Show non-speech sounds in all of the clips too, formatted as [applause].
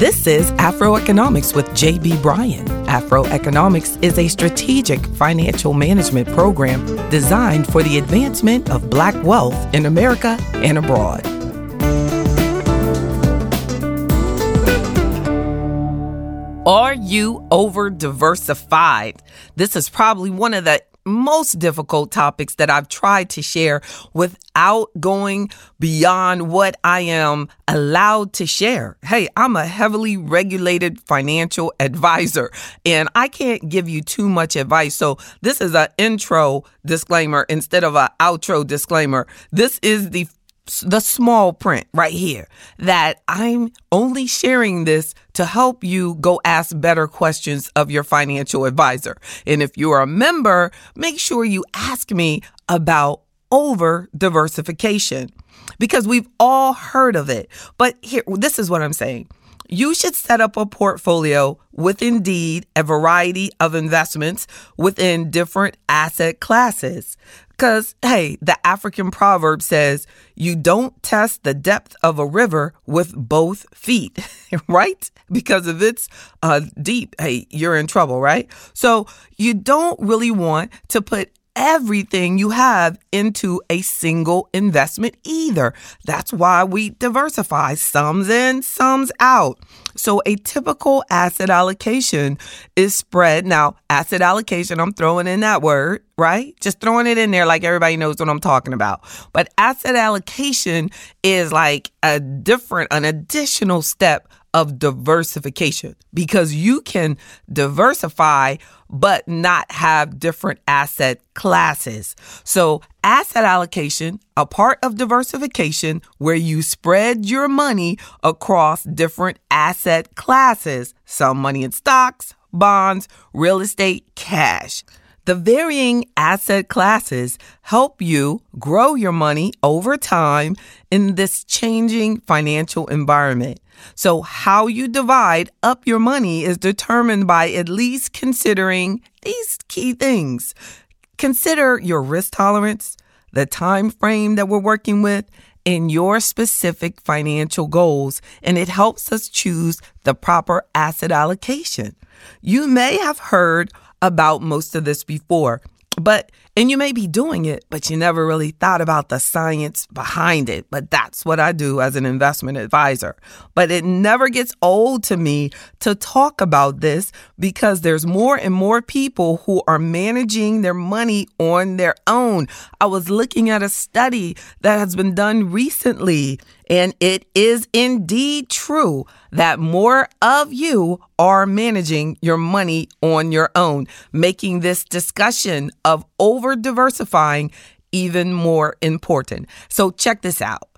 This is Afroeconomics with JB Bryan. Afroeconomics is a strategic financial management program designed for the advancement of black wealth in America and abroad. Are you over diversified? This is probably one of the most difficult topics that I've tried to share without going beyond what I am allowed to share. Hey, I'm a heavily regulated financial [laughs] advisor and I can't give you too much advice. So this is an intro disclaimer instead of an outro disclaimer. This is the the small print right here that I'm only sharing this to help you go ask better questions of your financial advisor. And if you're a member, make sure you ask me about over diversification because we've all heard of it. But here, this is what I'm saying. You should set up a portfolio with indeed a variety of investments within different asset classes. Because, hey, the African proverb says, you don't test the depth of a river with both feet, [laughs] right? Because if it's uh, deep, hey, you're in trouble, right? So you don't really want to put everything you have into a single investment either. That's why we diversify, sums in, sums out. So a typical asset allocation is spread. Now, asset allocation, I'm throwing in that word, right? Just throwing it in there like everybody knows what I'm talking about. But asset allocation is like a different, an additional step of diversification because you can diversify but not have different asset classes. So, asset allocation, a part of diversification where you spread your money across different asset classes, some money in stocks, bonds, real estate, cash. The varying asset classes help you grow your money over time in this changing financial environment. So, how you divide up your money is determined by at least considering these key things. Consider your risk tolerance, the time frame that we're working with, and your specific financial goals, and it helps us choose the proper asset allocation. You may have heard about most of this before, but and you may be doing it, but you never really thought about the science behind it. But that's what I do as an investment advisor. But it never gets old to me to talk about this because there's more and more people who are managing their money on their own. I was looking at a study that has been done recently, and it is indeed true that more of you are managing your money on your own, making this discussion of over diversifying even more important. So check this out.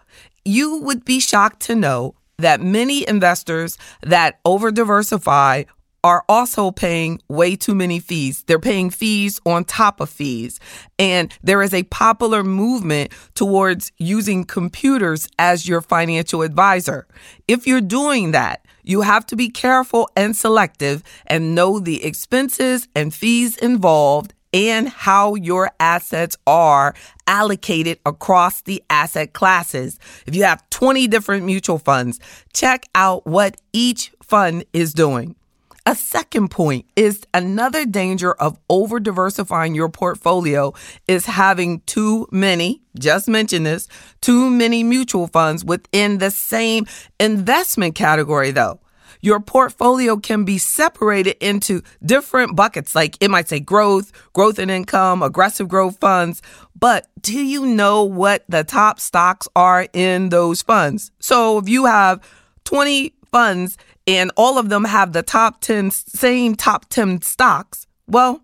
You would be shocked to know that many investors that over diversify are also paying way too many fees. They're paying fees on top of fees. And there is a popular movement towards using computers as your financial advisor. If you're doing that, you have to be careful and selective and know the expenses and fees involved and how your assets are allocated across the asset classes. If you have 20 different mutual funds, check out what each fund is doing. A second point is another danger of over diversifying your portfolio is having too many, just mention this, too many mutual funds within the same investment category though your portfolio can be separated into different buckets. Like it might say growth, growth and income, aggressive growth funds. But do you know what the top stocks are in those funds? So if you have 20 funds and all of them have the top 10, same top 10 stocks, well,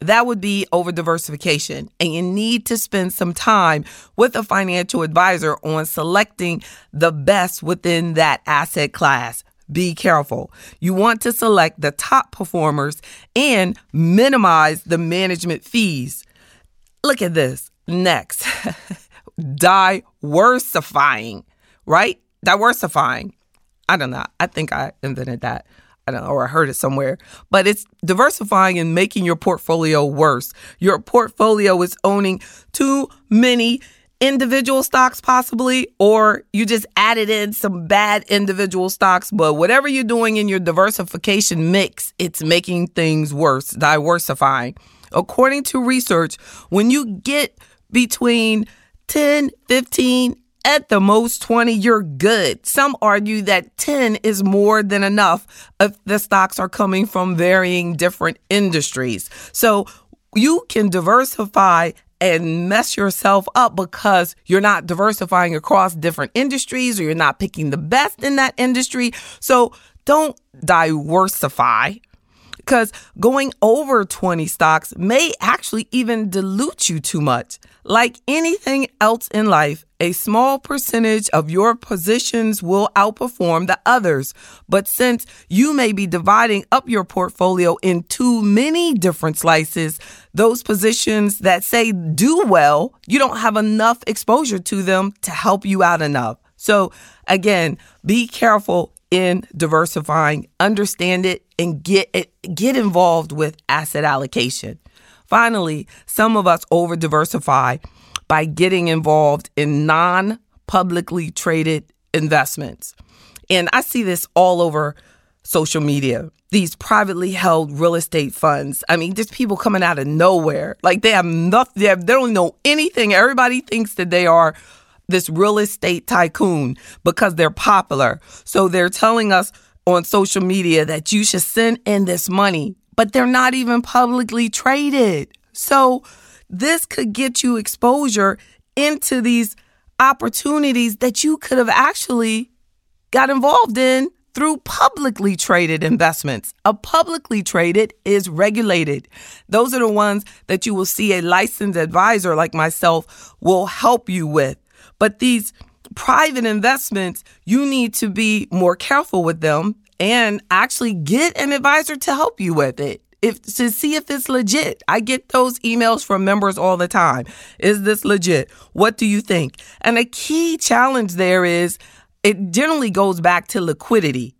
That would be over diversification. And you need to spend some time with a financial advisor on selecting the best within that asset class. Be careful. You want to select the top performers and minimize the management fees. Look at this. Next, [laughs] diworsifying, right? Diworsifying. I don't know. I think I invented that. I don't know, or I heard it somewhere, but it's diworsifying and making your portfolio worse. Your portfolio is owning too many individual stocks, possibly, or you just added in some bad individual stocks. But whatever you're doing in your diversification mix, it's making things worse, diworsifying. According to research, when you get between 10, 15, at the most 20, you're good. Some argue that 10 is more than enough if the stocks are coming from varying different industries. So you can diversify and mess yourself up because you're not diversifying across different industries or you're not picking the best in that industry. So don't diversify because going over 20 stocks may actually even dilute you too much. Like anything else in life, a small percentage of your positions will outperform the others. But since you may be dividing up your portfolio in too many different slices, those positions that say do well, you don't have enough exposure to them to help you out enough. So again, be careful in diversifying, understand it and get it, get involved with asset allocation. Finally, some of us over diversify by getting involved in non publicly traded investments. And I see this all over social media. These privately held real estate funds. I mean, just people coming out of nowhere. Like they have nothing, they, have, they don't know anything. Everybody thinks that they are this real estate tycoon because they're popular. So they're telling us on social media that you should send in this money, but they're not even publicly traded. So this could get you exposure into these opportunities that you could have actually got involved in through publicly traded investments. A publicly traded is regulated. Those are the ones that you will see a licensed advisor like myself will help you with. But these private investments, you need to be more careful with them and actually get an advisor to help you with it. If to see if it's legit. I get those emails from members all the time. Is this legit? What do you think? And a key challenge there is it generally goes back to liquidity.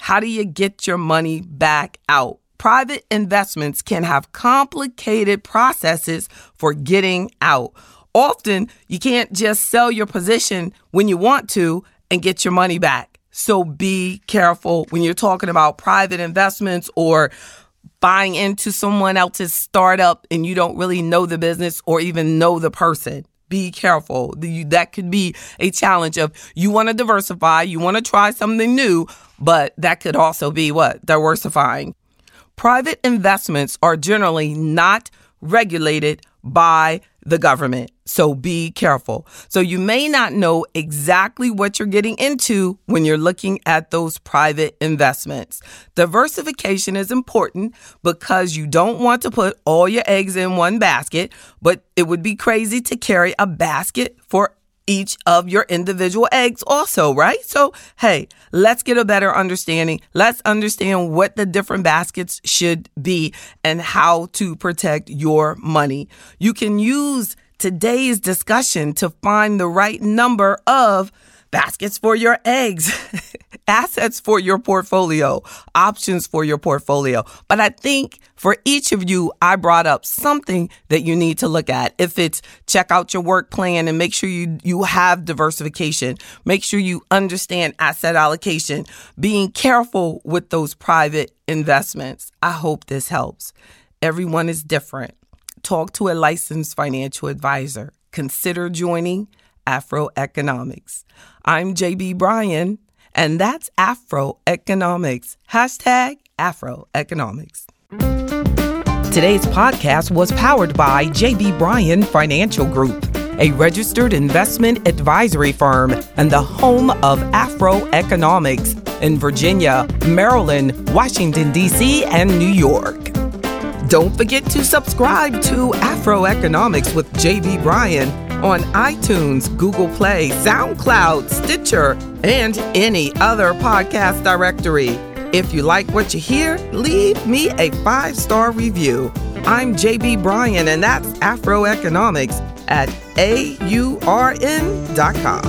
How do you get your money back out? Private investments can have complicated processes for getting out. Often, you can't just sell your position when you want to and get your money back. So be careful when you're talking about private investments or buying into someone else's startup and you don't really know the business or even know the person. Be careful. That could be a challenge of you want to diversify, you want to try something new, but that could also be what? Diworsifying. Private investments are generally not regulated by the government. So be careful. So you may not know exactly what you're getting into when you're looking at those private investments. Diversification is important because you don't want to put all your eggs in one basket, but it would be crazy to carry a basket for each of your individual eggs also, right? So, hey, let's get a better understanding. Let's understand what the different baskets should be and how to protect your money. You can use today's discussion to find the right number of baskets for your eggs, [laughs] assets for your portfolio, options for your portfolio. But I think for each of you, I brought up something that you need to look at. If it's check out your work plan and make sure you, you have diversification, make sure you understand asset allocation, being careful with those private investments. I hope this helps. Everyone is different. Talk to a licensed financial advisor. Consider joining Afro Economics. I'm JB Bryan, and that's Afro Economics. Hashtag Afro Economics. Today's podcast was powered by JB Bryan Financial Group, a registered investment advisory firm and the home of Afro Economics in Virginia, Maryland, Washington, D.C., and New York. Don't forget to subscribe to Afro Economics with JB Bryan on iTunes, Google Play, SoundCloud, Stitcher, and any other podcast directory. If you like what you hear, leave me a five star review. I'm JB Bryan, and that's Afro Economics at aurn.com.